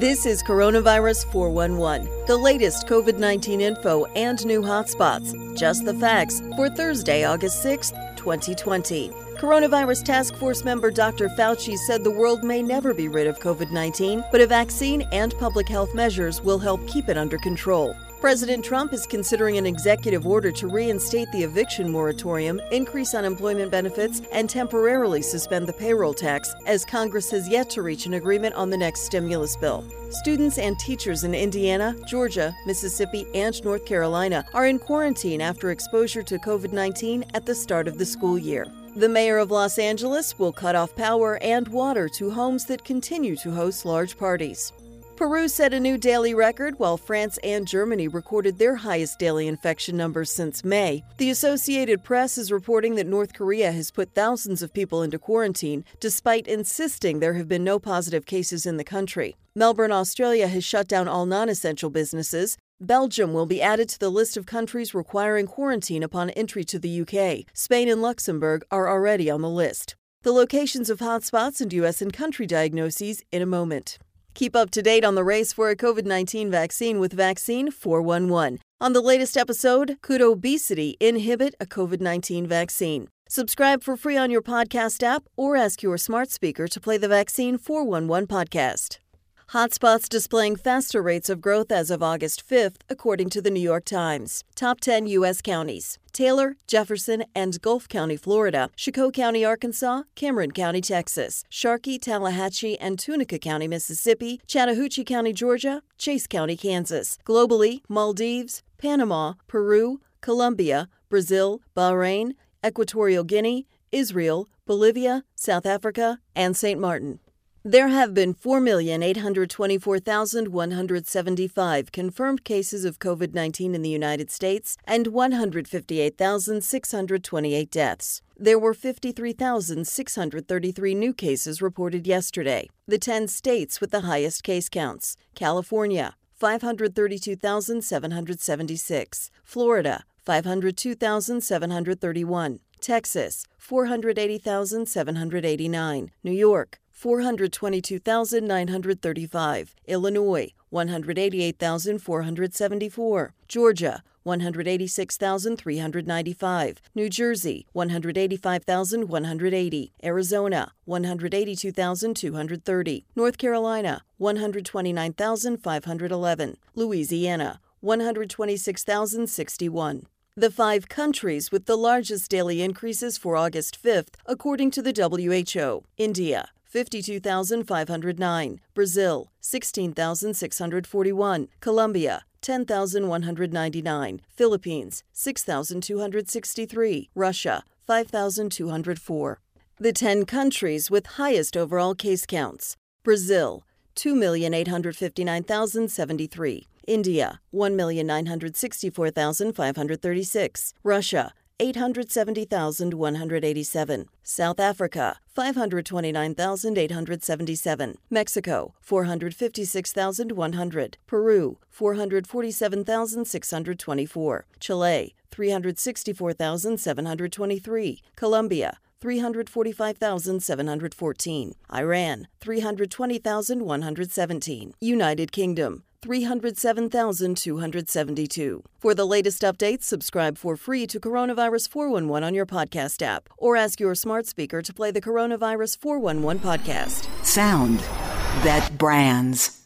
This is Coronavirus 411, the latest COVID 19 info and new hotspots. Just the facts for Thursday, August 6, 2020. Coronavirus Task Force member Dr. Fauci said the world may never be rid of COVID 19, but a vaccine and public health measures will help keep it under control. President Trump is considering an executive order to reinstate the eviction moratorium, increase unemployment benefits, and temporarily suspend the payroll tax, as Congress has yet to reach an agreement on the next stimulus bill. Students and teachers in Indiana, Georgia, Mississippi, and North Carolina are in quarantine after exposure to COVID 19 at the start of the school year. The mayor of Los Angeles will cut off power and water to homes that continue to host large parties. Peru set a new daily record while France and Germany recorded their highest daily infection numbers since May. The Associated Press is reporting that North Korea has put thousands of people into quarantine despite insisting there have been no positive cases in the country. Melbourne, Australia has shut down all non essential businesses. Belgium will be added to the list of countries requiring quarantine upon entry to the UK. Spain and Luxembourg are already on the list. The locations of hotspots and U.S. and country diagnoses in a moment. Keep up to date on the race for a COVID 19 vaccine with Vaccine 411. On the latest episode, could obesity inhibit a COVID 19 vaccine? Subscribe for free on your podcast app or ask your smart speaker to play the Vaccine 411 podcast. Hotspots displaying faster rates of growth as of August 5th, according to the New York Times. Top 10 U.S. counties Taylor, Jefferson, and Gulf County, Florida, Chicot County, Arkansas, Cameron County, Texas, Sharkey, Tallahatchie, and Tunica County, Mississippi, Chattahoochee County, Georgia, Chase County, Kansas. Globally, Maldives, Panama, Peru, Colombia, Brazil, Bahrain, Equatorial Guinea, Israel, Bolivia, South Africa, and St. Martin. There have been 4,824,175 confirmed cases of COVID 19 in the United States and 158,628 deaths. There were 53,633 new cases reported yesterday. The 10 states with the highest case counts California, 532,776, Florida, 502,731, Texas, 480,789, New York, 422,935, Illinois 188,474, Georgia 186,395, New Jersey 185,180, Arizona 182,230, North Carolina 129,511, Louisiana 126,061. The five countries with the largest daily increases for August 5th, according to the WHO India, 52,509, Brazil 16,641, Colombia 10,199, Philippines 6,263, Russia 5,204. The 10 countries with highest overall case counts Brazil 2,859,073, India 1,964,536, Russia 870,187. South Africa, 529,877. Mexico, 456,100. Peru, 447,624. Chile, 364,723. Colombia, 345,714. Iran, 320,117. United Kingdom, 307,272. For the latest updates, subscribe for free to Coronavirus 411 on your podcast app or ask your smart speaker to play the Coronavirus 411 podcast. Sound that brands.